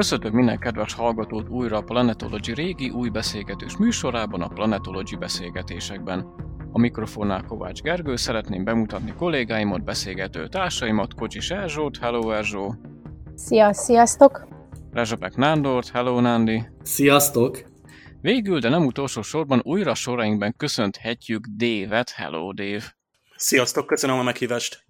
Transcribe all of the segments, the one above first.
Köszöntök minden kedves hallgatót újra a Planetology régi új beszélgetős műsorában, a Planetology beszélgetésekben. A mikrofonnál Kovács Gergő, szeretném bemutatni kollégáimat, beszélgető társaimat, Kocsis Erzsót, hello Erzsó! Szia, sziasztok! Rezsapek Nándort, hello Nándi! Sziasztok! Végül, de nem utolsó sorban újra sorainkban köszönthetjük Dévet, hello Dave! Sziasztok, köszönöm a meghívást!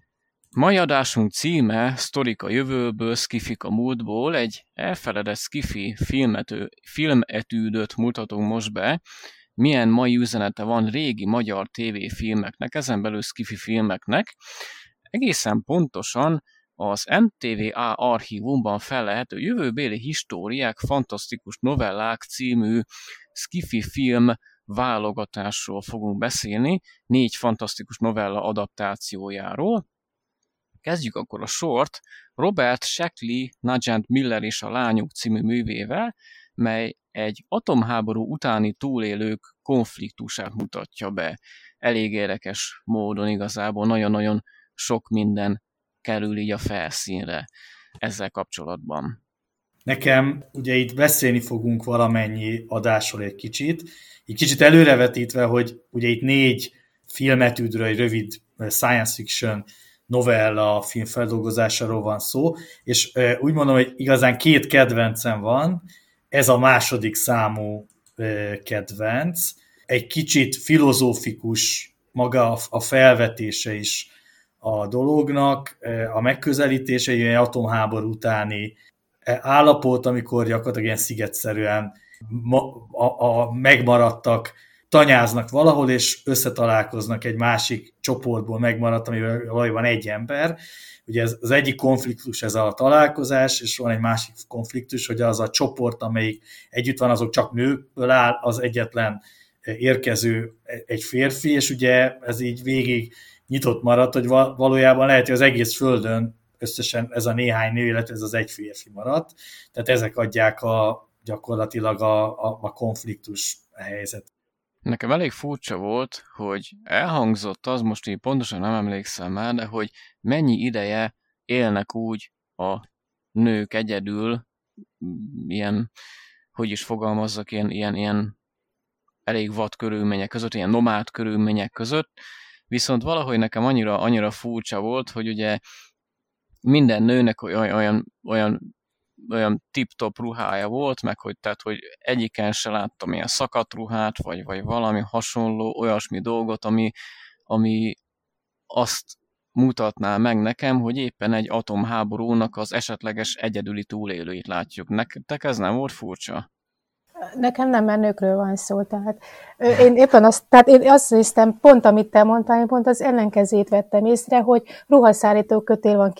Mai adásunk címe Sztorik a jövőből, Skifik a múltból, egy elfeledett Skifi filmető, filmetűdöt mutatunk most be, milyen mai üzenete van régi magyar tévéfilmeknek, ezen belül Skifi filmeknek. Egészen pontosan az MTVA archívumban fellehető jövőbéli históriák, fantasztikus novellák című Skifi film válogatásról fogunk beszélni, négy fantasztikus novella adaptációjáról, Kezdjük akkor a sort Robert Shackley, Nugent Miller és a Lányok című művével, mely egy atomháború utáni túlélők konfliktusát mutatja be. Elég érdekes módon igazából, nagyon-nagyon sok minden kerül így a felszínre ezzel kapcsolatban. Nekem ugye itt beszélni fogunk valamennyi adásról egy kicsit, egy kicsit előrevetítve, hogy ugye itt négy filmetűdről, egy rövid science fiction novella filmfeldolgozásáról van szó, és úgy mondom, hogy igazán két kedvencem van, ez a második számú kedvenc, egy kicsit filozófikus maga a felvetése is a dolognak, a megközelítése, egy atomháború utáni állapot, amikor gyakorlatilag ilyen szigetszerűen a, a megmaradtak tanyáznak valahol, és összetalálkoznak egy másik csoportból megmaradt, amivel valójában egy ember. Ugye ez, az egyik konfliktus ez a találkozás, és van egy másik konfliktus, hogy az a csoport, amelyik együtt van, azok csak nőkből áll, az egyetlen érkező egy férfi, és ugye ez így végig nyitott maradt, hogy valójában lehet, hogy az egész földön összesen ez a néhány nő, illetve ez az egy férfi maradt. Tehát ezek adják a, gyakorlatilag a, a, a konfliktus helyzet. Nekem elég furcsa volt, hogy elhangzott az, most így pontosan nem emlékszem már, de hogy mennyi ideje élnek úgy a nők egyedül, ilyen, hogy is fogalmazzak, ilyen, ilyen, ilyen elég vad körülmények között, ilyen nomád körülmények között, viszont valahogy nekem annyira, annyira furcsa volt, hogy ugye minden nőnek olyan, olyan, olyan olyan tip-top ruhája volt, meg hogy, tehát, hogy egyiken se láttam ilyen szakadt ruhát, vagy, vagy valami hasonló, olyasmi dolgot, ami, ami azt mutatná meg nekem, hogy éppen egy atomháborúnak az esetleges egyedüli túlélőit látjuk. Nektek ez nem volt furcsa? Nekem nem menőkről van szó, tehát én éppen azt, tehát én azt néztem, pont amit te mondtál, én pont az ellenkezét vettem észre, hogy ruhaszállító kötél van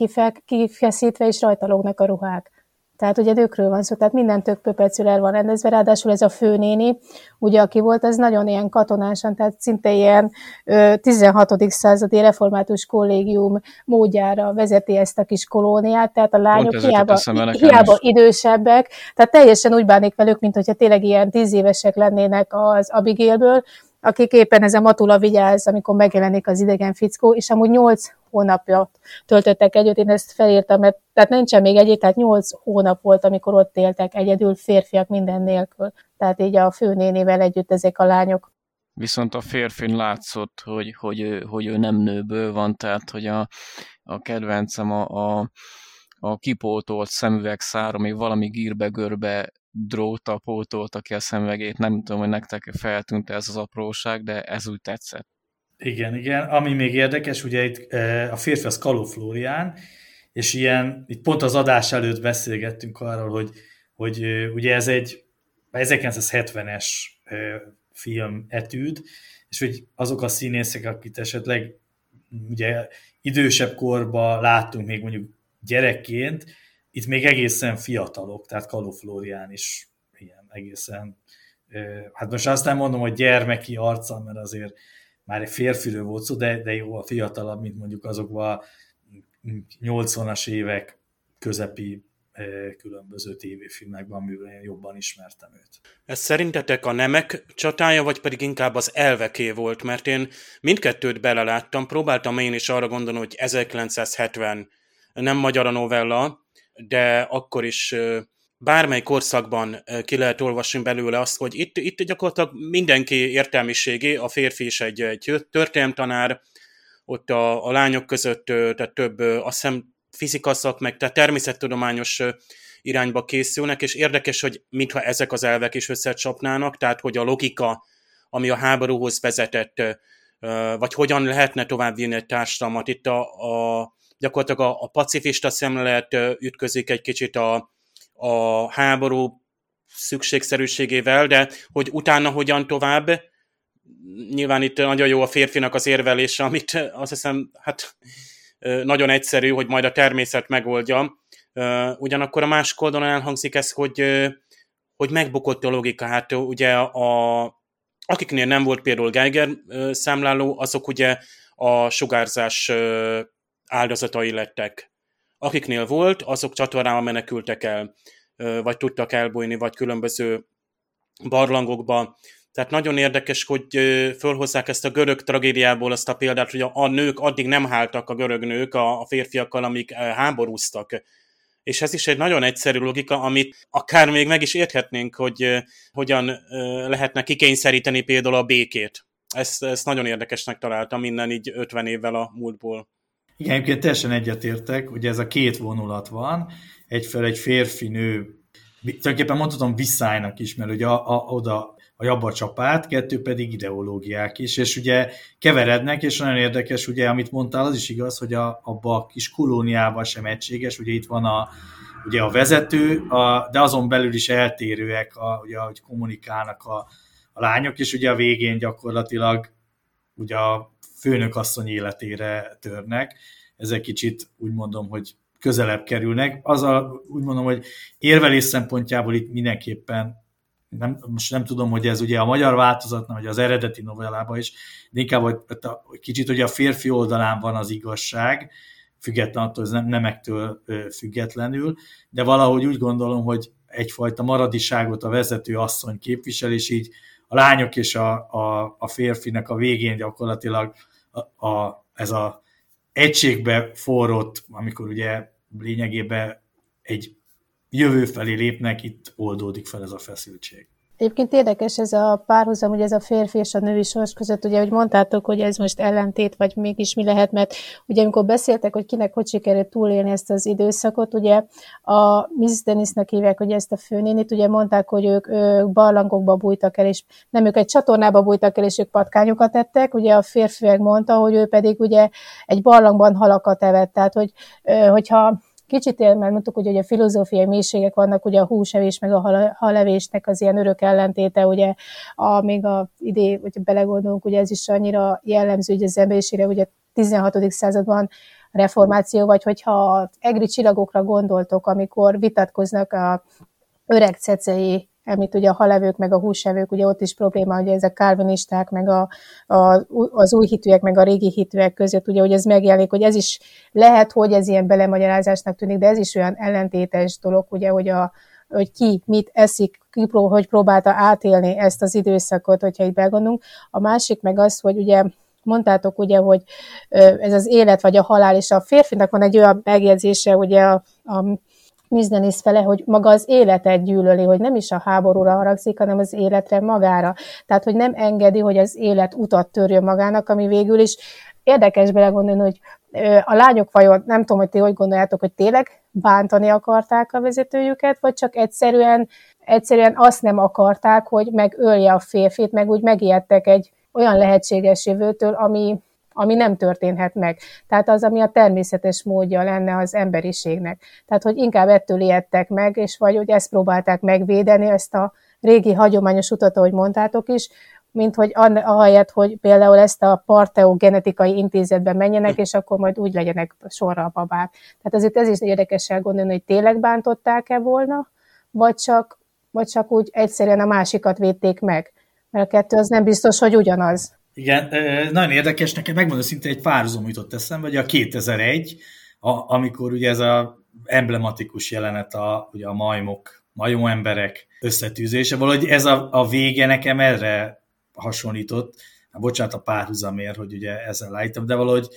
kifeszítve, és rajta lógnak a ruhák. Tehát ugye nőkről van szó, tehát minden tök pöpecüler van rendezve, ráadásul ez a főnéni, ugye aki volt, az nagyon ilyen katonásan, tehát szinte ilyen ö, 16. századi református kollégium módjára vezeti ezt a kis kolóniát, tehát a lányok hiába, hiába idősebbek, tehát teljesen úgy bánik velük, mint hogyha tényleg ilyen tíz évesek lennének az Abigailből, akik éppen a matula vigyáz, amikor megjelenik az idegen fickó, és amúgy nyolc hónapja töltöttek együtt, én ezt felírtam, mert tehát nincsen még egy, tehát nyolc hónap volt, amikor ott éltek egyedül, férfiak minden nélkül. Tehát így a főnénével együtt ezek a lányok. Viszont a férfin látszott, hogy, hogy, hogy ő nem nőből van, tehát hogy a, a kedvencem a, a, a kipótolt szemüveg szár, ami valami gírbe-görbe dróta pótolta ki a szemüvegét, nem tudom, hogy nektek feltűnt ez az apróság, de ez úgy tetszett. Igen, igen. Ami még érdekes, ugye itt a férfi az Kaló és ilyen, itt pont az adás előtt beszélgettünk arról, hogy, hogy ugye ez egy 1970-es film etűd, és hogy azok a színészek, akit esetleg ugye idősebb korban láttunk még mondjuk gyerekként, itt még egészen fiatalok, tehát Kaló Flórián is ilyen egészen, hát most azt nem mondom, hogy gyermeki arca, mert azért már egy férfiről volt szó, de, de a fiatalabb, mint mondjuk azokban a 80-as évek közepi különböző tévéfilmekben, amiben én jobban ismertem őt. Ez szerintetek a nemek csatája, vagy pedig inkább az elveké volt? Mert én mindkettőt beleláttam, próbáltam én is arra gondolni, hogy 1970 nem magyar a novella, de akkor is bármely korszakban ki lehet olvasni belőle azt, hogy itt, itt gyakorlatilag mindenki értelmiségé, a férfi is egy, egy történelmtanár, ott a, a lányok között tehát több, azt hiszem fizikaszak, meg tehát természettudományos irányba készülnek, és érdekes, hogy mintha ezek az elvek is összecsapnának, tehát hogy a logika, ami a háborúhoz vezetett, vagy hogyan lehetne továbbvinni egy társadalmat. Itt a, a gyakorlatilag a, a pacifista szemlélet ütközik egy kicsit a, a háború szükségszerűségével, de hogy utána hogyan tovább, nyilván itt nagyon jó a férfinak az érvelése, amit azt hiszem, hát nagyon egyszerű, hogy majd a természet megoldja. Ugyanakkor a másik oldalon elhangzik ez, hogy, hogy megbukott a logika. Hát ugye a, akiknél nem volt például Geiger számláló, azok ugye a sugárzás áldozatai lettek. Akiknél volt, azok csatornával menekültek el, vagy tudtak elbújni, vagy különböző barlangokba. Tehát nagyon érdekes, hogy fölhozzák ezt a görög tragédiából azt a példát, hogy a, nők addig nem háltak a görög nők a, férfiakkal, amik háborúztak. És ez is egy nagyon egyszerű logika, amit akár még meg is érthetnénk, hogy hogyan lehetne kikényszeríteni például a békét. Ezt, ezt nagyon érdekesnek találtam minden így 50 évvel a múltból. Igen, egyébként teljesen egyetértek, ugye ez a két vonulat van, egyfelől egy férfi-nő, tulajdonképpen mondhatom visszájnak is, mert ugye a, a, oda a jabba csapát, kettő pedig ideológiák is, és ugye keverednek, és nagyon érdekes, ugye, amit mondtál, az is igaz, hogy a, abba a kis kolóniában sem egységes, ugye itt van a, ugye a vezető, a, de azon belül is eltérőek, a, ugye, hogy kommunikálnak a, a lányok, és ugye a végén gyakorlatilag ugye a főnök asszony életére törnek. Ezek kicsit úgy mondom, hogy közelebb kerülnek. Az a, úgy mondom, hogy érvelés szempontjából itt mindenképpen nem, most nem tudom, hogy ez ugye a magyar változatban, vagy az eredeti novellában is, de inkább, hogy, hogy kicsit ugye a férfi oldalán van az igazság, független attól, hogy nem, nemektől függetlenül, de valahogy úgy gondolom, hogy egyfajta maradiságot a vezető asszony képvisel, és így a lányok és a, a, a férfinek a végén gyakorlatilag a, a, ez a egységbe forrott, amikor ugye lényegében egy jövő felé lépnek, itt oldódik fel ez a feszültség. Egyébként érdekes ez a párhuzam, hogy ez a férfi és a női sors között, ugye, hogy mondtátok, hogy ez most ellentét, vagy mégis mi lehet, mert ugye amikor beszéltek, hogy kinek hogy sikerült túlélni ezt az időszakot, ugye a Miss Dennisnek hívják, hogy ezt a főnénit, ugye mondták, hogy ők, ők barlangokba bújtak el, és nem ők egy csatornába bújtak el, és ők patkányokat ettek, ugye a férfi meg mondta, hogy ő pedig ugye egy barlangban halakat evett, tehát hogy, hogyha Kicsit él, mert mondtuk, hogy ugye a filozófiai mélységek vannak, ugye a húsevés meg a halevésnek az ilyen örök ellentéte, ugye a, még a idé, hogyha belegondolunk, ugye ez is annyira jellemző, hogy az emberiségre, ugye 16. században reformáció, vagy hogyha egri csillagokra gondoltok, amikor vitatkoznak a öreg cecei amit ugye a halevők meg a húsevők, ugye ott is probléma, hogy ezek kárvinisták, meg a, a, az új hitűek, meg a régi hitűek között, ugye, hogy ez megjelenik, hogy ez is lehet, hogy ez ilyen belemagyarázásnak tűnik, de ez is olyan ellentétes dolog, ugye, hogy a, hogy ki mit eszik, ki pró, hogy próbálta átélni ezt az időszakot, hogyha itt begondolunk. A másik meg az, hogy ugye mondtátok ugye, hogy ez az élet vagy a halál, és a férfinak van egy olyan megjegyzése, ugye a, a Mizdenis fele, hogy maga az életet gyűlöli, hogy nem is a háborúra haragszik, hanem az életre magára. Tehát, hogy nem engedi, hogy az élet utat törjön magának, ami végül is érdekes belegondolni, hogy a lányok vajon, nem tudom, hogy ti hogy gondoljátok, hogy tényleg bántani akarták a vezetőjüket, vagy csak egyszerűen, egyszerűen azt nem akarták, hogy megölje a férfit, meg úgy megijedtek egy olyan lehetséges jövőtől, ami, ami nem történhet meg. Tehát az, ami a természetes módja lenne az emberiségnek. Tehát, hogy inkább ettől ijedtek meg, és vagy hogy ezt próbálták megvédeni, ezt a régi hagyományos utat, ahogy mondtátok is, mint hogy ahelyett, hogy például ezt a parteo genetikai intézetben menjenek, és akkor majd úgy legyenek sorra a babák. Tehát azért ez is érdekes elgondolni, hogy tényleg bántották-e volna, vagy csak, vagy csak úgy egyszerűen a másikat védték meg. Mert a kettő az nem biztos, hogy ugyanaz. Igen, nagyon érdekes, nekem megmondom szinte egy párhuzam jutott eszembe, hogy a 2001, a, amikor ugye ez a emblematikus jelenet a, ugye a majmok, majom emberek összetűzése, valahogy ez a, a vége nekem erre hasonlított, hát bocsánat a párhuzamért, hogy ugye ezzel állítom, de valahogy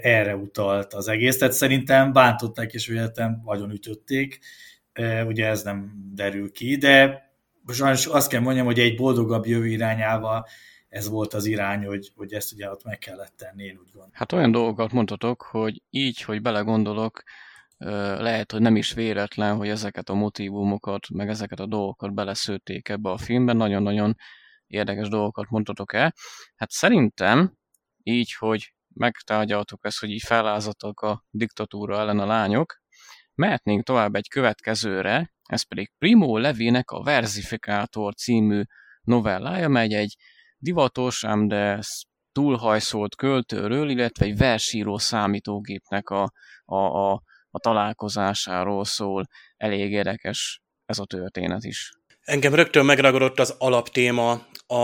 erre utalt az egész, tehát szerintem bántották és véletlen nagyon ütötték, ugye ez nem derül ki, de sajnos azt kell mondjam, hogy egy boldogabb jövő irányával ez volt az irány, hogy, hogy ezt ugye ott meg kellett tenni, én úgy gondolom. Hát olyan dolgokat mondhatok, hogy így, hogy belegondolok, lehet, hogy nem is véletlen, hogy ezeket a motivumokat, meg ezeket a dolgokat beleszőtték ebbe a filmben, nagyon-nagyon érdekes dolgokat mondhatok el. Hát szerintem így, hogy megtárgyaltuk ezt, hogy így felázadtak a diktatúra ellen a lányok, mehetnénk tovább egy következőre, ez pedig Primo Levinek a Versifikátor című novellája, mely egy divatos, ám de túlhajszolt költőről, illetve egy versíró számítógépnek a, a, a, a találkozásáról szól. Elég érdekes ez a történet is. Engem rögtön megragadott az alaptéma a,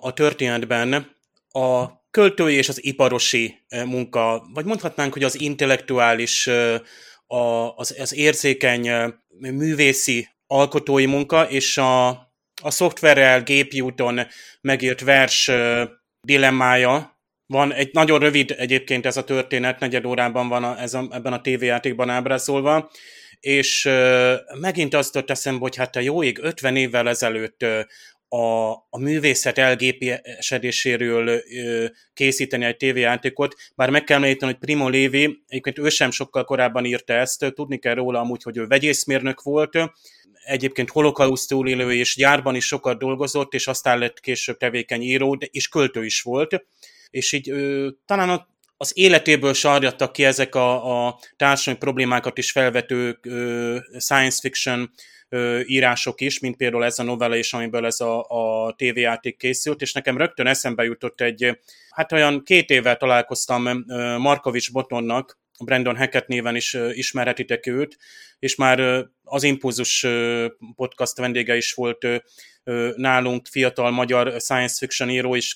a történetben, a költői és az iparosi eh, munka, vagy mondhatnánk, hogy az intellektuális, eh, az, az érzékeny eh, művészi alkotói munka, és a, a szoftverrel, gépi úton megírt vers dilemmája. Van egy nagyon rövid egyébként ez a történet, negyed órában van a, ez a, ebben a tévéjátékban ábrázolva, és megint azt tört eszembe, hogy hát a jó ég 50 évvel ezelőtt a, a művészet elgépesedéséről készíteni egy tévéjátékot, bár meg kell említeni, hogy Primo Lévi, egyébként ő sem sokkal korábban írta ezt, tudni kell róla amúgy, hogy ő vegyészmérnök volt, egyébként holokauszt túlélő és gyárban is sokat dolgozott, és aztán lett később tevékeny író, de és költő is volt, és így ő, talán a az életéből sarjadtak ki ezek a, a társadalmi problémákat is felvető ö, science fiction ö, írások is, mint például ez a novella is, amiből ez a, a tévéjáték készült, és nekem rögtön eszembe jutott egy, hát olyan két évvel találkoztam Markovics Botonnak, Brandon Hackett néven is ismerhetitek őt, és már az Impulzus podcast vendége is volt nálunk, fiatal magyar science fiction író, és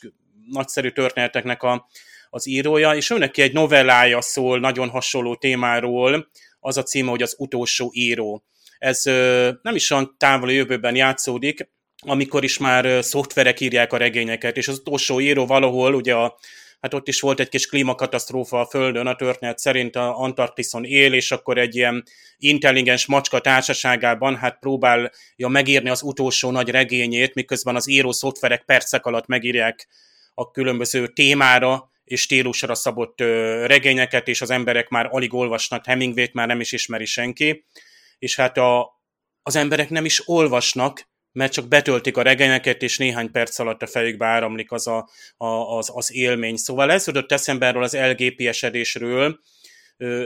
nagyszerű történeteknek a, az írója, és őnek egy novellája szól nagyon hasonló témáról, az a címe, hogy az utolsó író. Ez nem is olyan távoli jövőben játszódik, amikor is már szoftverek írják a regényeket, és az utolsó író valahol, ugye a, hát ott is volt egy kis klímakatasztrófa a Földön, a történet szerint a Antarktiszon él, és akkor egy ilyen intelligens macska társaságában hát próbálja megírni az utolsó nagy regényét, miközben az író szoftverek percek alatt megírják a különböző témára és stílusra szabott regényeket, és az emberek már alig olvasnak Hemingway-t, már nem is ismeri senki és hát a, az emberek nem is olvasnak, mert csak betöltik a regényeket, és néhány perc alatt a fejükbe áramlik az, a, a, az, az élmény. Szóval ez jutott eszembe erről az LGP-esedésről,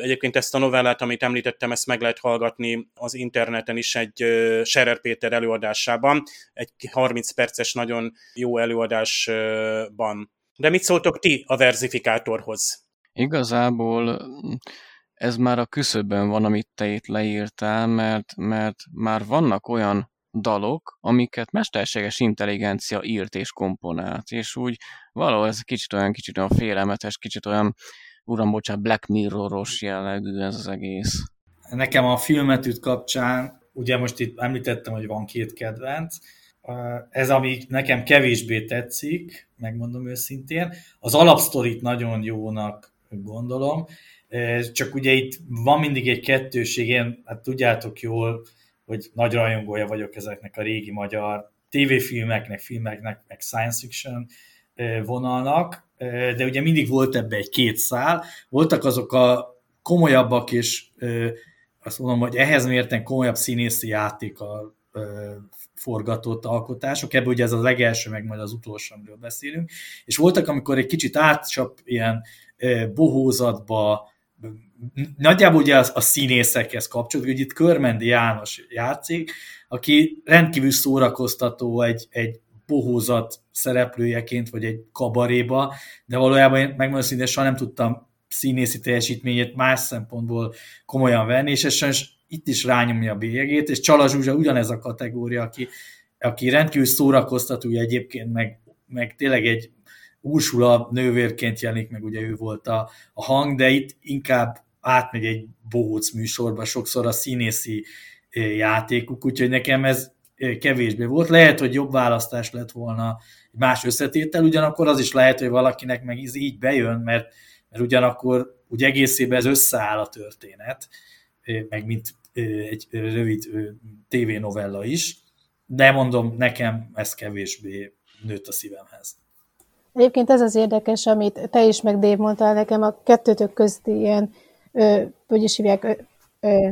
Egyébként ezt a novellát, amit említettem, ezt meg lehet hallgatni az interneten is egy Scherer Péter előadásában, egy 30 perces nagyon jó előadásban. De mit szóltok ti a verzifikátorhoz? Igazából ez már a küszöbben van, amit te itt leírtál, mert, mert már vannak olyan dalok, amiket mesterséges intelligencia írt és komponált, és úgy valahol ez kicsit olyan, kicsit olyan félelmetes, kicsit olyan, uram, bocsánat, Black Mirror-os jellegű ez az egész. Nekem a filmetűt kapcsán, ugye most itt említettem, hogy van két kedvenc, ez, ami nekem kevésbé tetszik, megmondom őszintén, az alapsztorit nagyon jónak gondolom, csak ugye itt van mindig egy kettőség, én, hát tudjátok jól, hogy nagy rajongója vagyok ezeknek a régi magyar tévéfilmeknek, filmeknek, meg science fiction vonalnak, de ugye mindig volt ebbe egy két szál. Voltak azok a komolyabbak és azt mondom, hogy ehhez mérten komolyabb színészi játékkal forgatott alkotások, ebből ugye ez a legelső, meg majd az utolsó, amiről beszélünk, és voltak, amikor egy kicsit átcsap ilyen bohózatba, nagyjából ugye a, színészekhez kapcsolódik, hogy itt Körmendi János játszik, aki rendkívül szórakoztató egy, egy bohózat szereplőjeként, vagy egy kabaréba, de valójában én megmondom szinte soha nem tudtam színészi teljesítményét más szempontból komolyan venni, és ez itt is rányomja a bélyegét, és Csala Zsuzsa ugyanez a kategória, aki, aki rendkívül szórakoztató egyébként, meg, meg tényleg egy Ursula nővérként jelenik meg, ugye ő volt a, a hang, de itt inkább átmegy egy bohóc műsorba, sokszor a színészi játékuk, úgyhogy nekem ez kevésbé volt. Lehet, hogy jobb választás lett volna egy más összetétel, ugyanakkor az is lehet, hogy valakinek meg így bejön, mert, mert ugyanakkor úgy egészében ez összeáll a történet, meg mint egy rövid tévénovella is, de mondom, nekem ez kevésbé nőtt a szívemhez. Egyébként ez az érdekes, amit te is meg Dave mondtál nekem, a kettőtök közti ilyen, ö, hogy is hívják, ö,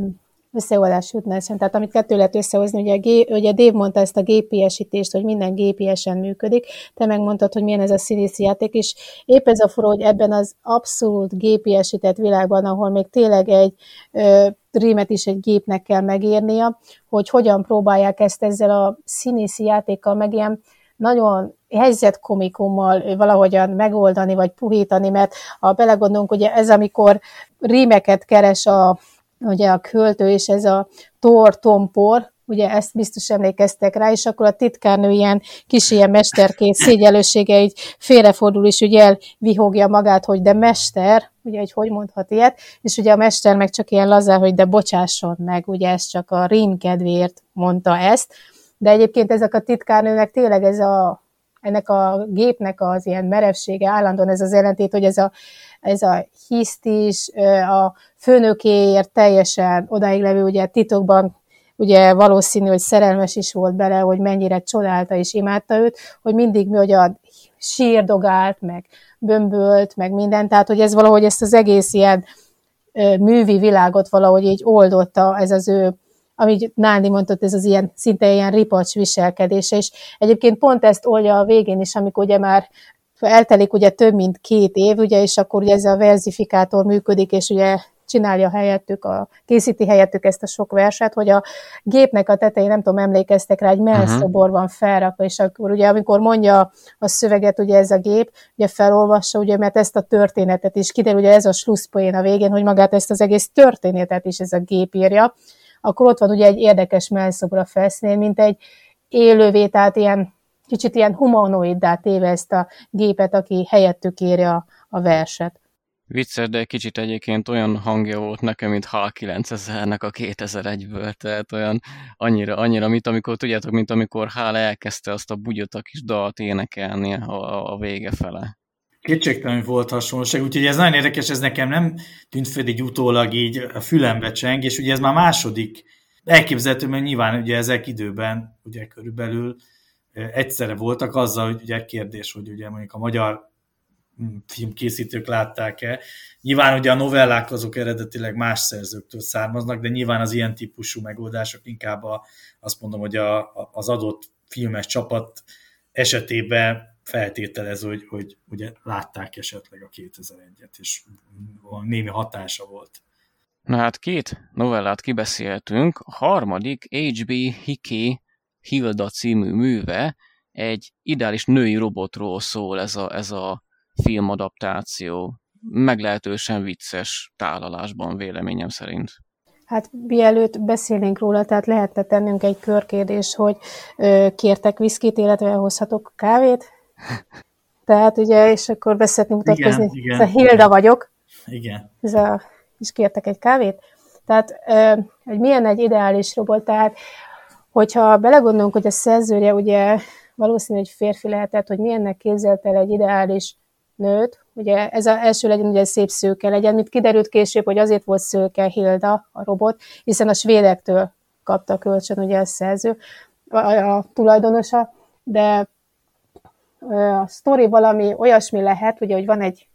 összeolás jutna eszem. Tehát amit kettő lehet összehozni, ugye, G, ugye Dave mondta ezt a gépiesítést, hogy minden gépiesen működik, te megmondtad, hogy milyen ez a színész játék, és épp ez a furó, hogy ebben az abszolút gépiesített világban, ahol még tényleg egy ö, rímet is egy gépnek kell megírnia, hogy hogyan próbálják ezt ezzel a színészi játékkal meg ilyen nagyon helyzetkomikummal valahogyan megoldani, vagy puhítani, mert ha belegondolunk, ugye ez amikor rímeket keres a, ugye a költő, és ez a tor, tompor, ugye ezt biztos emlékeztek rá, és akkor a titkárnő ilyen kis ilyen mesterkész szégyelősége így félrefordul, és ugye elvihogja magát, hogy de mester, ugye, hogy hogy mondhat ilyet, és ugye a mester meg csak ilyen lazár, hogy de bocsásson meg, ugye ez csak a rím kedvéért mondta ezt, de egyébként ezek a titkárnőnek tényleg ez a, ennek a gépnek az ilyen merevsége, állandóan ez az ellentét, hogy ez a, ez a hiszt is, a főnökéért teljesen odáig levő, ugye titokban ugye valószínű, hogy szerelmes is volt bele, hogy mennyire csodálta és imádta őt, hogy mindig mi, hogy a sírdogált, meg bömbölt, meg minden, tehát hogy ez valahogy ezt az egész ilyen művi világot valahogy így oldotta ez az ő amit Nándi mondott, ez az ilyen szinte ilyen ripacs viselkedése, és egyébként pont ezt oldja a végén is, amikor ugye már eltelik ugye több mint két év, ugye, és akkor ugye ez a verzifikátor működik, és ugye csinálja helyettük, a, készíti helyettük ezt a sok verset, hogy a gépnek a tetején, nem tudom, emlékeztek rá, egy melszobor van felrakva, és akkor ugye amikor mondja a szöveget, ugye ez a gép, ugye felolvassa, ugye, mert ezt a történetet is kiderül, ugye ez a slusszpoén a végén, hogy magát ezt az egész történetet is ez a gép írja, akkor ott van ugye egy érdekes melszobor a felszínén, mint egy élővé, tehát ilyen kicsit ilyen humanoiddá téve ezt a gépet, aki helyettük írja a verset. Vicces, de kicsit egyébként olyan hangja volt nekem, mint H9000-nek a 2001-ből, tehát olyan annyira, annyira, mint amikor, tudjátok, mint amikor Hál elkezdte azt a bugyot a kis dalt énekelni a, a vége fele. Kétségtelenül volt hasonlóság, úgyhogy ez nagyon érdekes, ez nekem nem tűnt föl így utólag így a fülembe cseng, és ugye ez már második elképzelhető, mert nyilván ugye ezek időben ugye körülbelül egyszerre voltak azzal, hogy ugye kérdés, hogy ugye mondjuk a magyar filmkészítők látták-e. Nyilván ugye a novellák azok eredetileg más szerzőktől származnak, de nyilván az ilyen típusú megoldások inkább a, azt mondom, hogy a, az adott filmes csapat esetében feltételező, hogy, hogy ugye látták esetleg a 2001-et, és némi hatása volt. Na hát két novellát kibeszéltünk, a harmadik H.B. Hickey Hilda című műve, egy ideális női robotról szól ez a, ez a filmadaptáció. Meglehetősen vicces tálalásban véleményem szerint. Hát mielőtt beszélnénk róla, tehát lehetne tennünk egy körkérdés, hogy ö, kértek viszkit, illetve hozhatok kávét? Tehát ugye, és akkor beszélni mutatkozni. Igen, igen. Szóval Hilda vagyok. Igen. Ez a, és kértek egy kávét. Tehát, hogy milyen egy ideális robot, tehát hogyha belegondolunk, hogy a szerzője ugye valószínű, hogy férfi lehetett, hogy milyennek képzelt el egy ideális nőt, ugye ez az első legyen ugye szép szőke legyen, mint kiderült később, hogy azért volt szőke Hilda, a robot, hiszen a svédektől kapta kölcsön ugye a szerző, a, a tulajdonosa, de a sztori valami olyasmi lehet, ugye, hogy van egy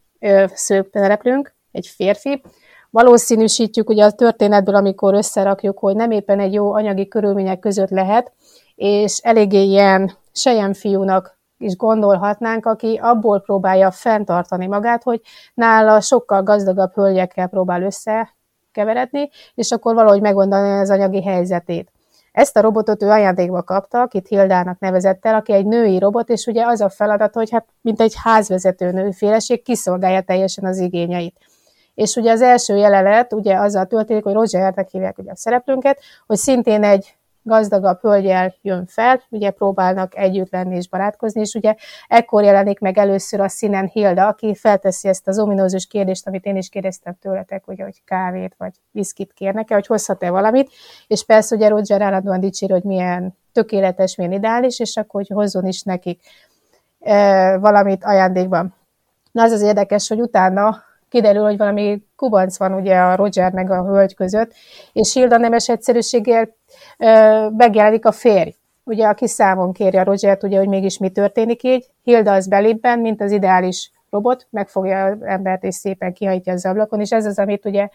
szereplőnk, egy férfi, valószínűsítjük ugye a történetből, amikor összerakjuk, hogy nem éppen egy jó anyagi körülmények között lehet, és eléggé ilyen fiúnak is gondolhatnánk, aki abból próbálja fenntartani magát, hogy nála sokkal gazdagabb hölgyekkel próbál összekeveredni, és akkor valahogy megoldani az anyagi helyzetét. Ezt a robotot ő ajándékba kapta, akit Hildának nevezett el, aki egy női robot, és ugye az a feladat, hogy hát mint egy házvezető nőféleség kiszolgálja teljesen az igényeit. És ugye az első jelenet ugye azzal történik, hogy Rogernek hívják ugye a szereplőnket, hogy szintén egy gazdagabb hölgyel jön fel, ugye próbálnak együtt lenni és barátkozni, és ugye ekkor jelenik meg először a színen Hilda, aki felteszi ezt az ominózus kérdést, amit én is kérdeztem tőletek, ugye, hogy kávét vagy viszkit kérnek-e, hogy hozhat-e valamit, és persze ugye Roger állandóan dicsér, hogy milyen tökéletes, milyen ideális, és akkor hogy hozzon is nekik e, valamit ajándékban. Na az az érdekes, hogy utána kiderül, hogy valami kubanc van ugye a Roger meg a hölgy között, és Hilda nemes egyszerűséggel megjelenik a férj, ugye, aki számon kéri a Rogert, ugye, hogy mégis mi történik így. Hilda az belépben, mint az ideális robot, megfogja az embert és szépen kihajtja az ablakon, és ez az, amit ugye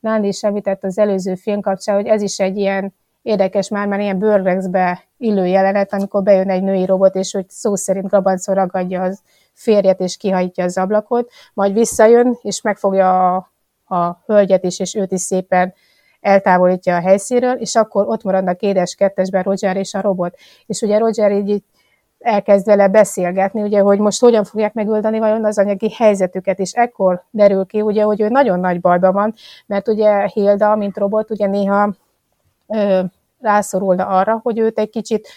Nándi is említett az előző film kapcsán, hogy ez is egy ilyen érdekes már, már ilyen bőrrexbe illő jelenet, amikor bejön egy női robot, és hogy szó szerint grabancon ragadja az férjet, és kihajítja az ablakot, majd visszajön, és megfogja a, a hölgyet is, és őt is szépen eltávolítja a helyszínről, és akkor ott maradnak édes kettesben Roger és a robot. És ugye Roger így elkezd vele beszélgetni, ugye, hogy most hogyan fogják megoldani vajon az anyagi helyzetüket, és ekkor derül ki, ugye, hogy ő nagyon nagy bajban van, mert ugye Hilda, mint robot, ugye néha ö, rászorulna arra, hogy őt egy kicsit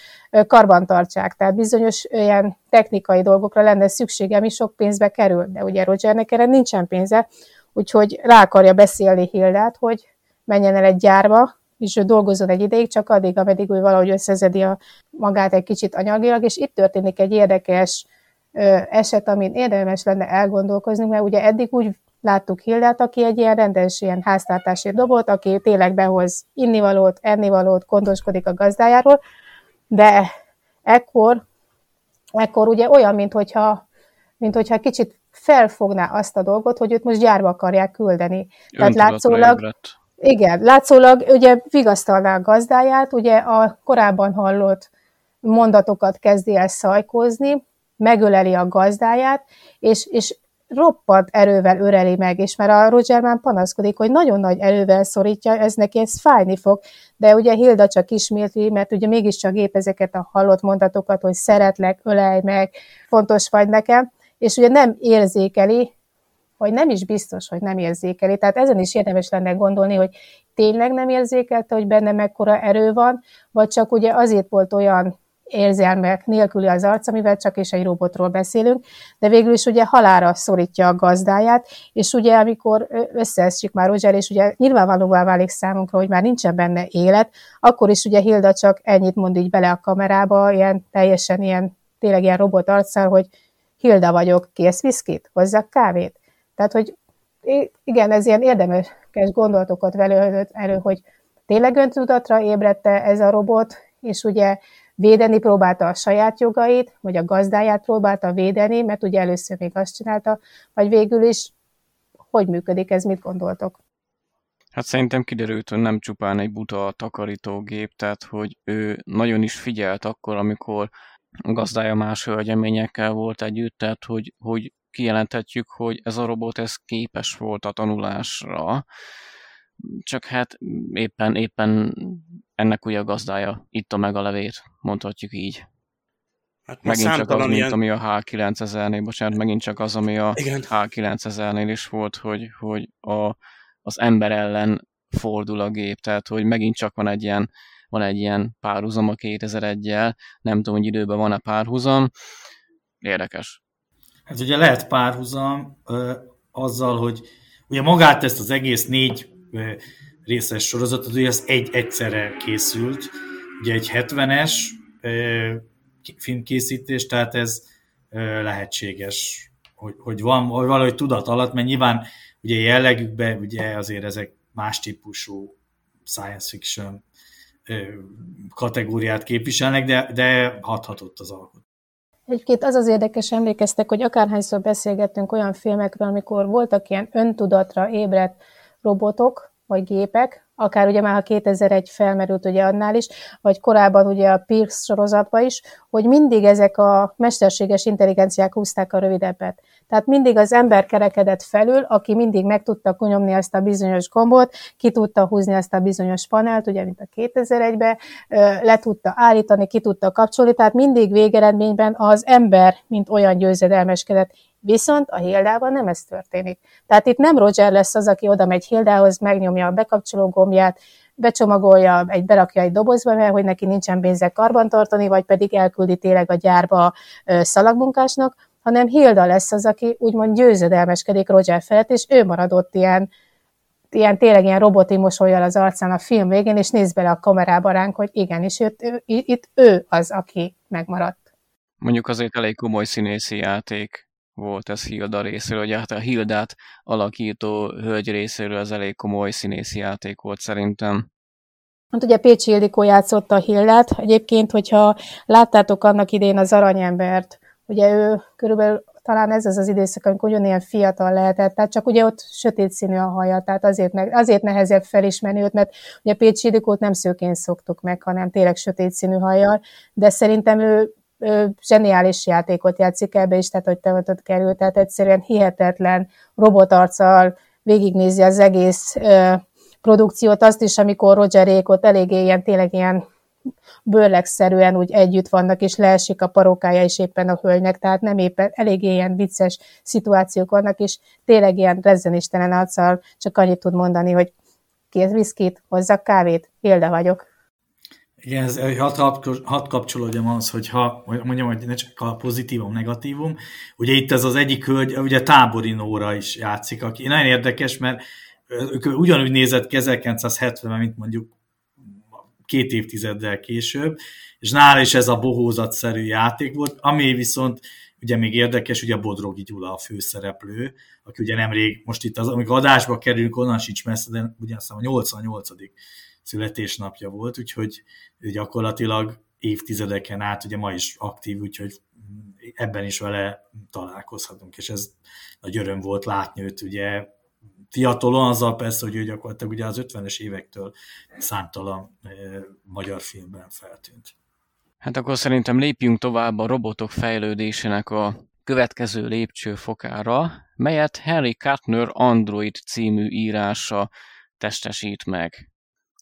karban tartsák. Tehát bizonyos olyan technikai dolgokra lenne szüksége, ami sok pénzbe kerül, de ugye Rogernek erre nincsen pénze, úgyhogy rá akarja beszélni Hildát, hogy menjen el egy gyárba, és ő dolgozzon egy ideig, csak addig, ameddig ő valahogy összezedi a magát egy kicsit anyagilag, és itt történik egy érdekes eset, amin érdemes lenne elgondolkozni, mert ugye eddig úgy láttuk Hildát, aki egy ilyen rendes ilyen háztartási dobot, aki tényleg behoz innivalót, ennivalót, gondoskodik a gazdájáról, de ekkor, ekkor ugye olyan, mint hogyha, mint hogyha kicsit felfogná azt a dolgot, hogy őt most gyárba akarják küldeni. Tehát látszólag, ébredt. igen, látszólag ugye vigasztalná a gazdáját, ugye a korábban hallott mondatokat kezdi el szajkozni, megöleli a gazdáját, és, és roppant erővel öreli meg, és már a Roger már panaszkodik, hogy nagyon nagy erővel szorítja, ez neki ez fájni fog, de ugye Hilda csak ismétli, mert ugye mégiscsak gép ezeket a hallott mondatokat, hogy szeretlek, ölej meg, fontos vagy nekem, és ugye nem érzékeli, hogy nem is biztos, hogy nem érzékeli. Tehát ezen is érdemes lenne gondolni, hogy tényleg nem érzékelte, hogy benne mekkora erő van, vagy csak ugye azért volt olyan érzelmek nélküli az arc, amivel csak is egy robotról beszélünk, de végül is ugye halára szorítja a gazdáját, és ugye amikor összeesik már Roger, és ugye nyilvánvalóvá válik számunkra, hogy már nincsen benne élet, akkor is ugye Hilda csak ennyit mond így bele a kamerába, ilyen teljesen ilyen, tényleg ilyen robot arccal, hogy Hilda vagyok, kész viszkit, hozzak kávét. Tehát, hogy igen, ez ilyen érdemes gondolatokat velő erő, hogy tényleg öntudatra ébredte ez a robot, és ugye védeni próbálta a saját jogait, vagy a gazdáját próbálta védeni, mert ugye először még azt csinálta, vagy végül is hogy működik ez, mit gondoltok? Hát szerintem kiderült, hogy nem csupán egy buta takarítógép, tehát hogy ő nagyon is figyelt akkor, amikor a gazdája más hölgyeményekkel volt együtt, tehát hogy, hogy kijelenthetjük, hogy ez a robot ez képes volt a tanulásra, csak hát éppen, éppen ennek ugye a gazdája itta meg a levét, mondhatjuk így. Hát megint csak az, ilyen... mint ami a H9000-nél, bocsánat, megint csak az, ami a Igen. H9000-nél is volt, hogy, hogy a, az ember ellen fordul a gép, tehát hogy megint csak van egy ilyen, van egy ilyen párhuzam a 2001-jel, nem tudom, hogy időben van a párhuzam, érdekes. Hát ugye lehet párhuzam ö, azzal, hogy ugye magát ezt az egész négy részes sorozatot, ugye ez egy egyszerre készült, ugye egy 70-es filmkészítés, tehát ez lehetséges, hogy, hogy van hogy valahogy tudat alatt, mert nyilván ugye jellegükben ugye azért ezek más típusú science fiction kategóriát képviselnek, de, de hathatott az alkot. Egyébként az az érdekes, emlékeztek, hogy akárhányszor beszélgettünk olyan filmekről, amikor voltak ilyen öntudatra ébredt robotok vagy gépek, akár ugye már ha 2001 felmerült ugye annál is, vagy korábban ugye a Pierce sorozatban is, hogy mindig ezek a mesterséges intelligenciák húzták a rövidebbet. Tehát mindig az ember kerekedett felül, aki mindig meg tudta kunyomni azt a bizonyos gombot, ki tudta húzni azt a bizonyos panelt, ugye mint a 2001-ben, le tudta állítani, ki tudta kapcsolni, tehát mindig végeredményben az ember, mint olyan győzedelmeskedett. Viszont a Hildában nem ez történik. Tehát itt nem Roger lesz az, aki oda megy Hildához, megnyomja a bekapcsoló gombját, becsomagolja, egy, berakja egy dobozba, mert hogy neki nincsen pénze karbantartani, vagy pedig elküldi tényleg a gyárba szalagmunkásnak, hanem Hilda lesz az, aki úgymond győzedelmeskedik Roger felett, és ő maradott ilyen, ilyen tényleg ilyen roboti mosolyal az arcán a film végén, és néz bele a kamerába ránk, hogy igenis, ő, ő, itt ő az, aki megmaradt. Mondjuk azért elég komoly színészi játék volt ez Hilda részéről, hogy hát a Hildát alakító hölgy részéről az elég komoly színészi játék volt szerintem. Hát ugye Pécsi Ildikó játszotta a Hildát. Egyébként, hogyha láttátok annak idén az Aranyembert, ugye ő körülbelül talán ez az az időszak, amikor ugyanilyen fiatal lehetett, tehát csak ugye ott sötét színű a haja, tehát azért, meg, azért nehezebb felismerni őt, mert ugye Pécsi Ildikót nem szőként szoktuk meg, hanem tényleg sötét színű hajjal, de szerintem ő zseniális játékot játszik ebbe is, tehát hogy te kerül, tehát egyszerűen hihetetlen robotarccal végignézi az egész ö, produkciót, azt is, amikor Roger ott eléggé ilyen, tényleg ilyen bőrlegszerűen úgy együtt vannak, és leesik a parókája is éppen a hölgynek, tehát nem éppen eléggé ilyen vicces szituációk vannak, és tényleg ilyen rezzenistelen arccal csak annyit tud mondani, hogy kész viszkit, hozzak kávét, Hilda vagyok. Igen, ez, hat, hat kapcsolódjam az, hogy ha mondjam, hogy ne csak a pozitívum, negatívum. Ugye itt ez az egyik hölgy, ugye Tábori Nóra is játszik, aki nagyon érdekes, mert ők ugyanúgy nézett ki 1970-ben, mint mondjuk két évtizeddel később, és nála is ez a bohózatszerű játék volt, ami viszont ugye még érdekes, ugye Bodrogi Gyula a főszereplő, aki ugye nemrég, most itt az, amikor adásba kerülünk, onnan sincs messze, de ugye azt a 88 születésnapja volt, úgyhogy gyakorlatilag évtizedeken át, ugye ma is aktív, úgyhogy ebben is vele találkozhatunk, és ez nagy öröm volt látni őt ugye fiatalon, azzal persze, hogy ő gyakorlatilag ugye az 50-es évektől számtalan e, magyar filmben feltűnt. Hát akkor szerintem lépjünk tovább a robotok fejlődésének a következő lépcsőfokára, melyet Harry Kuttner Android című írása testesít meg.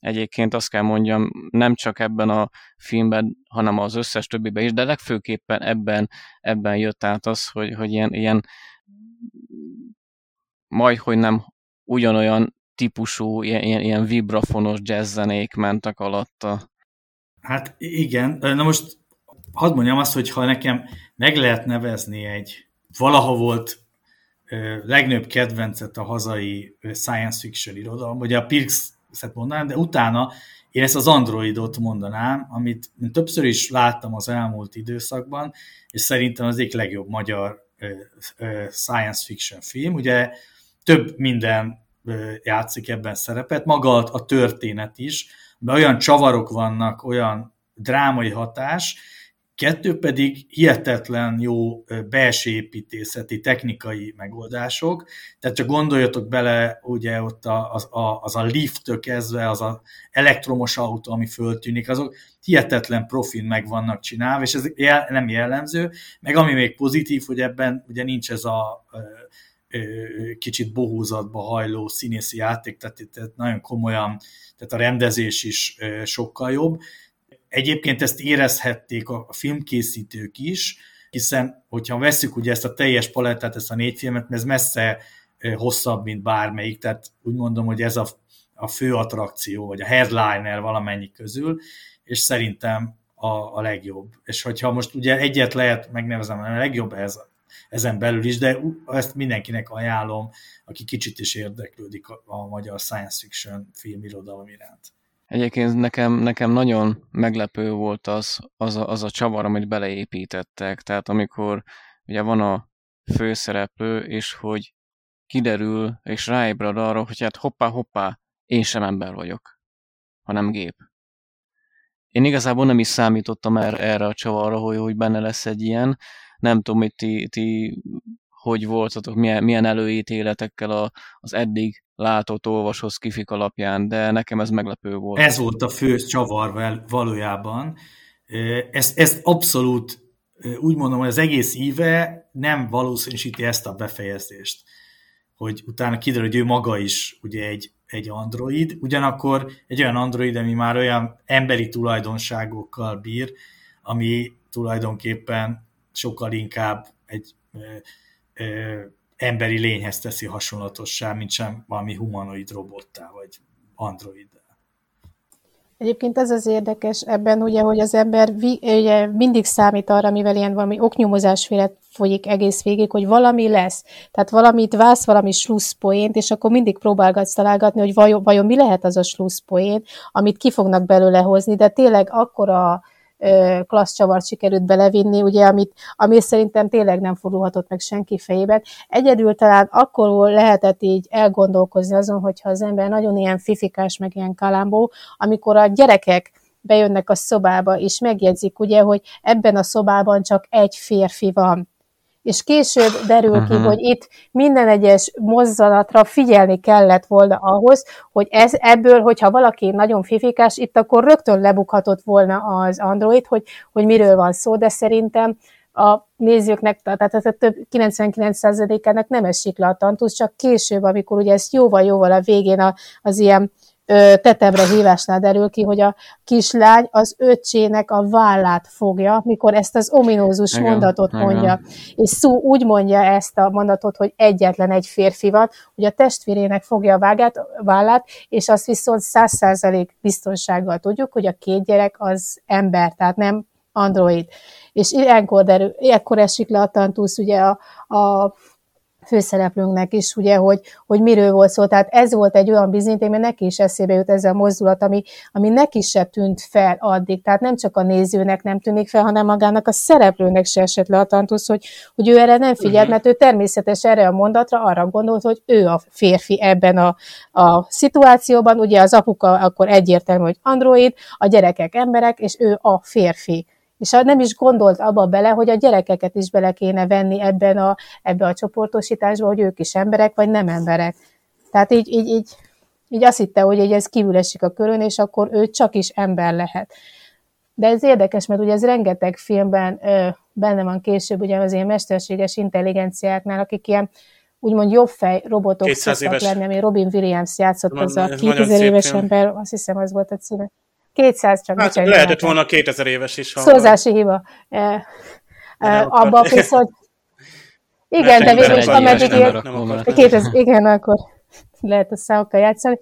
Egyébként azt kell mondjam, nem csak ebben a filmben, hanem az összes többiben is, de legfőképpen ebben, ebben jött át az, hogy, hogy ilyen, ilyen majd, hogy nem ugyanolyan típusú, ilyen, ilyen, ilyen vibrafonos jazzzenék mentek alatta. Hát igen, na most hadd mondjam azt, hogy ha nekem meg lehet nevezni egy valaha volt legnagyobb kedvencet a hazai science fiction irodalom, ugye a Pirx ezt mondanám, de utána én ezt az Androidot mondanám, amit többször is láttam az elmúlt időszakban, és szerintem az egyik legjobb magyar science fiction film. Ugye több minden játszik ebben szerepet, maga a történet is, de olyan csavarok vannak, olyan drámai hatás, kettő pedig hihetetlen jó belső építészeti, technikai megoldások, tehát csak gondoljatok bele, ugye ott az a, az a lift kezdve, az a elektromos autó, ami föltűnik, azok hihetetlen profin meg vannak csinálva, és ez nem jellemző, meg ami még pozitív, hogy ebben ugye nincs ez a kicsit bohózatba hajló színészi játék, tehát, tehát nagyon komolyan, tehát a rendezés is sokkal jobb. Egyébként ezt érezhették a filmkészítők is, hiszen hogyha veszük ugye ezt a teljes palettát, ezt a négy filmet, ez messze hosszabb, mint bármelyik, tehát úgy mondom, hogy ez a, a fő attrakció, vagy a headliner valamennyi közül, és szerintem a, a legjobb. És hogyha most ugye egyet lehet megnevezem, a legjobb ez ezen belül is, de ezt mindenkinek ajánlom, aki kicsit is érdeklődik a, a magyar science fiction filmirodalom iránt. Egyébként nekem, nekem nagyon meglepő volt az, az, a, az a csavar, amit beleépítettek. Tehát amikor ugye van a főszereplő, és hogy kiderül, és ráébred arra, hogy hát hoppá, hoppá, én sem ember vagyok, hanem gép. Én igazából nem is számítottam erre, erre a csavarra, hogy, hogy benne lesz egy ilyen, nem tudom, hogy ti, ti hogy voltatok, milyen, milyen előítéletekkel a, az eddig látott olvasó kifik alapján, de nekem ez meglepő volt. Ez volt a fő csavar valójában. Ez, ez abszolút, úgy mondom, hogy az egész íve nem valószínűsíti ezt a befejezést, hogy utána kiderül, hogy ő maga is ugye egy, egy android, ugyanakkor egy olyan android, ami már olyan emberi tulajdonságokkal bír, ami tulajdonképpen sokkal inkább egy ö, ö, emberi lényhez teszi hasonlatossá, mint sem valami humanoid robottá, vagy android. Egyébként ez az érdekes ebben, ugye, hogy az ember vi, ugye, mindig számít arra, mivel ilyen valami oknyomozásféle folyik egész végig, hogy valami lesz. Tehát valamit vász, valami slusszpoént, és akkor mindig próbálgatsz találgatni, hogy vajon, vajon mi lehet az a slusszpoén, amit ki fognak belőle hozni, de tényleg akkora klassz sikerült belevinni, ugye, amit, ami szerintem tényleg nem fordulhatott meg senki fejében. Egyedül talán akkor lehetett így elgondolkozni azon, hogyha az ember nagyon ilyen fifikás, meg ilyen kalambó, amikor a gyerekek bejönnek a szobába, és megjegyzik, ugye, hogy ebben a szobában csak egy férfi van és később derül ki, uh-huh. hogy itt minden egyes mozzanatra figyelni kellett volna ahhoz, hogy ez, ebből, hogyha valaki nagyon fifikás, itt akkor rögtön lebukhatott volna az Android, hogy, hogy miről van szó, de szerintem a nézőknek, tehát a több 99%-ának nem esik le a tantusz, csak később, amikor ugye ezt jóval-jóval a végén az ilyen tetemre hívásnál derül ki, hogy a kislány az öccsének a vállát fogja, mikor ezt az ominózus igen, mondatot igen. mondja. És szó úgy mondja ezt a mondatot, hogy egyetlen egy férfi van, hogy a testvérének fogja a vágát, vállát, és azt viszont száz százalék biztonsággal tudjuk, hogy a két gyerek az ember, tehát nem android. És ilyenkor, derül, ilyenkor esik le a tantusz, ugye a, a főszereplőnknek is, ugye, hogy, hogy miről volt szó. Tehát ez volt egy olyan bizonyíték, mert neki is eszébe jut ez a mozdulat, ami, ami neki se tűnt fel addig. Tehát nem csak a nézőnek nem tűnik fel, hanem magának a szereplőnek se esett le a tantusz, hogy, hogy ő erre nem figyelt, mert ő természetes erre a mondatra arra gondolt, hogy ő a férfi ebben a, a szituációban. Ugye az apuka akkor egyértelmű, hogy android, a gyerekek emberek, és ő a férfi és nem is gondolt abba bele, hogy a gyerekeket is bele kéne venni ebben a, ebbe a csoportosításba, hogy ők is emberek, vagy nem emberek. Tehát így, így, így, így azt hitte, hogy ez kívül esik a körön, és akkor ő csak is ember lehet. De ez érdekes, mert ugye ez rengeteg filmben ö, benne van később, ugye az ilyen mesterséges intelligenciáknál, akik ilyen úgymond jobb fej robotok szoktak lenni, ami Robin Williams játszott, az a 2000 éves ember, azt hiszem az volt a címe. 200 csak. Hát lehetett volna 2000 éves is. Szózási hiba. E, e, abban viszont... Igen, de végül is ameddig ér... Igen, akkor lehet a számokkal játszani.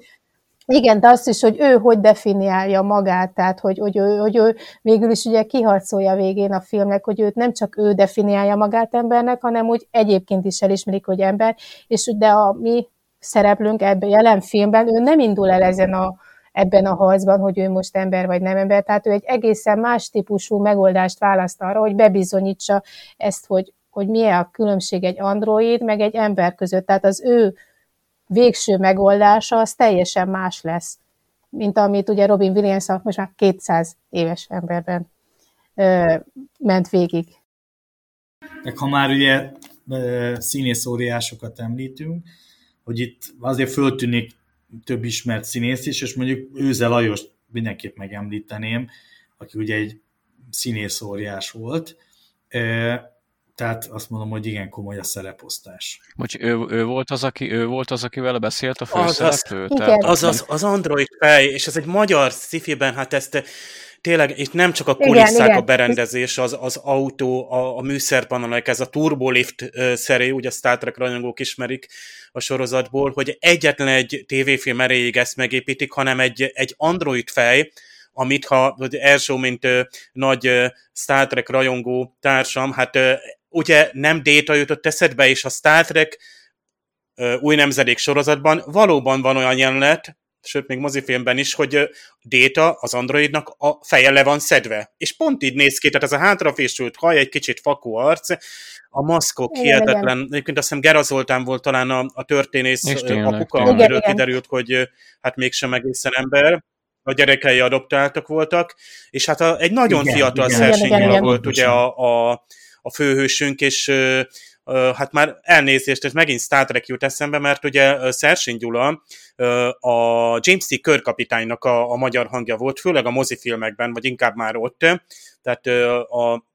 Igen, de azt is, hogy ő hogy definiálja magát, tehát hogy, hogy, ő, hogy ő végül is ugye kiharcolja végén a filmnek, hogy őt nem csak ő definiálja magát embernek, hanem úgy egyébként is elismerik, hogy ember, és de a mi szereplőnk ebben jelen filmben, ő nem indul el ezen a, ebben a harcban, hogy ő most ember vagy nem ember. Tehát ő egy egészen más típusú megoldást választ arra, hogy bebizonyítsa ezt, hogy, hogy milyen a különbség egy android, meg egy ember között. Tehát az ő végső megoldása az teljesen más lesz, mint amit ugye Robin Williams most már 200 éves emberben ö, ment végig. Meg ha már ugye színészóriásokat említünk, hogy itt azért föltűnik több ismert színész is, és mondjuk Őze Lajos mindenképp megemlíteném, aki ugye egy színész óriás volt, tehát azt mondom, hogy igen komoly a szereposztás. Bocs, ő, ő, volt az, aki, ő volt az, akivel beszélt a főszereplő? Az, az, az, az, az Android fej, és ez egy magyar szifiben, hát ezt tényleg itt nem csak a kulisszák igen, a berendezés, az, az autó, a, a műszerpanelek, ez a turbolift szeré, ugye a Star Trek rajongók ismerik a sorozatból, hogy egyetlen egy tévéfilm erejéig ezt megépítik, hanem egy, egy android fej, amit ha első, mint ö, nagy ö, Star Trek rajongó társam, hát ö, ugye nem Data jutott eszedbe, és a Star Trek új nemzedék sorozatban valóban van olyan jelenet, sőt, még mozifilmben is, hogy Data az androidnak a feje le van szedve. És pont így néz ki, tehát ez a hátrafésült haj, egy kicsit fakó arc, a maszkok igen, hihetetlen. Igen. Egyébként azt hiszem Gera Zoltán volt talán a, a történész és tényleg, apuka, tényleg. amiről igen, kiderült, hogy hát mégsem egészen ember a gyerekei adoptáltak voltak, és hát a, egy nagyon igen, fiatal Szersényi volt ugye a, a, a főhősünk, és hát már elnézést, ez megint Star Trek jut eszembe, mert ugye Szersény Gyula a James T. körkapitánynak a, a magyar hangja volt, főleg a mozifilmekben, vagy inkább már ott, tehát a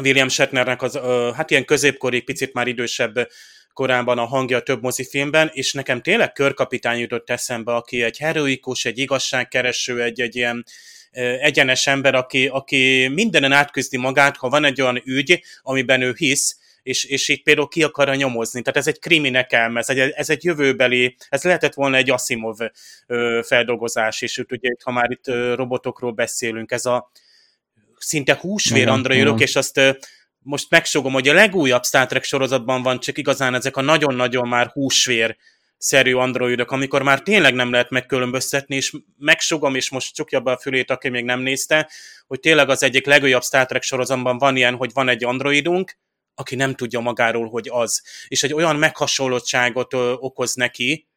William Shatnernek az, hát ilyen középkori, picit már idősebb korában a hangja a több mozifilmben, és nekem tényleg körkapitány jutott eszembe, aki egy heroikus, egy igazságkereső, egy, egy ilyen egyenes ember, aki, aki mindenen átküzdi magát, ha van egy olyan ügy, amiben ő hisz, és, és itt például ki akarja nyomozni. Tehát ez egy krimi nekem, ez egy, ez egy jövőbeli, ez lehetett volna egy Asimov ö, feldolgozás, és ugye, ha már itt ö, robotokról beszélünk, ez a szinte húsvér androidok, és azt ö, most megsogom, hogy a legújabb Star Trek sorozatban van csak igazán ezek a nagyon-nagyon már húsvér szerű androidok, amikor már tényleg nem lehet megkülönböztetni, és megsugom, és most csukja be a fülét, aki még nem nézte, hogy tényleg az egyik legújabb Star Trek sorozatban van ilyen, hogy van egy androidunk, aki nem tudja magáról, hogy az. És egy olyan meghasonlottságot ö, okoz neki,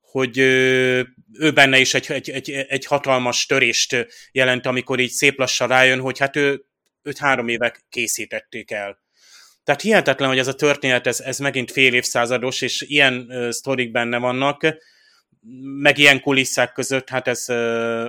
hogy ö, ő benne is egy, egy, egy, egy hatalmas törést jelent, amikor így szép lassan rájön, hogy hát ő, őt három évek készítették el. Tehát hihetetlen, hogy ez a történet, ez, ez megint fél évszázados, és ilyen uh, sztorik benne vannak, meg ilyen kulisszák között, hát ez,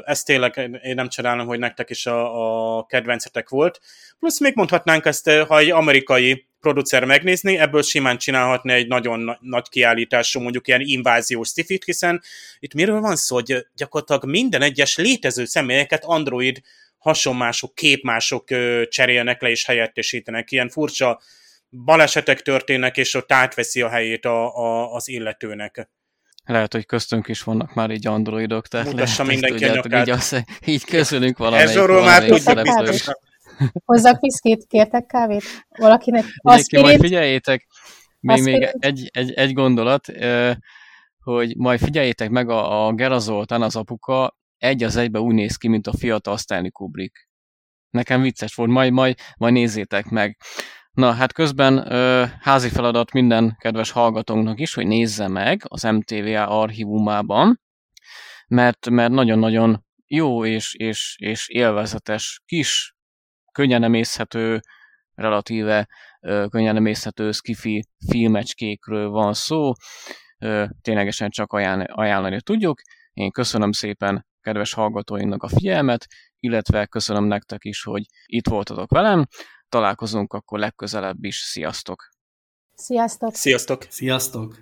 ez tényleg, én nem csodálom, hogy nektek is a, a kedvencetek volt. Plusz még mondhatnánk ezt, ha egy amerikai producer megnézni, ebből simán csinálhatna egy nagyon nagy kiállítású, mondjuk ilyen inváziós szifit, hiszen itt miről van szó, hogy gyakorlatilag minden egyes létező személyeket Android hasonmások, képmások cserélnek le és helyettesítenek. Ilyen furcsa balesetek történnek, és ott átveszi a helyét a, a, az illetőnek. Lehet, hogy köztünk is vannak már így androidok, tehát Mutassa lehet, mindenki a nyakát. így, azt, így közülünk valamelyik. Ezorról már tudjuk. Hozzak viszkit, kértek kávét? Valakinek Mindenki, majd figyeljétek, még, még egy, egy, egy gondolat, hogy majd figyeljétek meg a, a Gera Zoltán, az apuka, egy az egybe úgy néz ki, mint a fiatal Stanley Kubrick. Nekem vicces volt, majd, majd, majd nézzétek meg. Na, hát közben ö, házi feladat minden kedves hallgatónknak is, hogy nézze meg az MTVA archívumában, mert, mert nagyon-nagyon jó és, és, és élvezetes kis, könnyen emészhető, relatíve ö, könnyen emészhető skifi filmecskékről van szó. Ö, ténylegesen csak ajánl- ajánlani tudjuk. Én köszönöm szépen kedves hallgatóinknak a figyelmet, illetve köszönöm nektek is, hogy itt voltatok velem találkozunk akkor legközelebb is. Sziasztok! Sziasztok! Sziasztok! Sziasztok!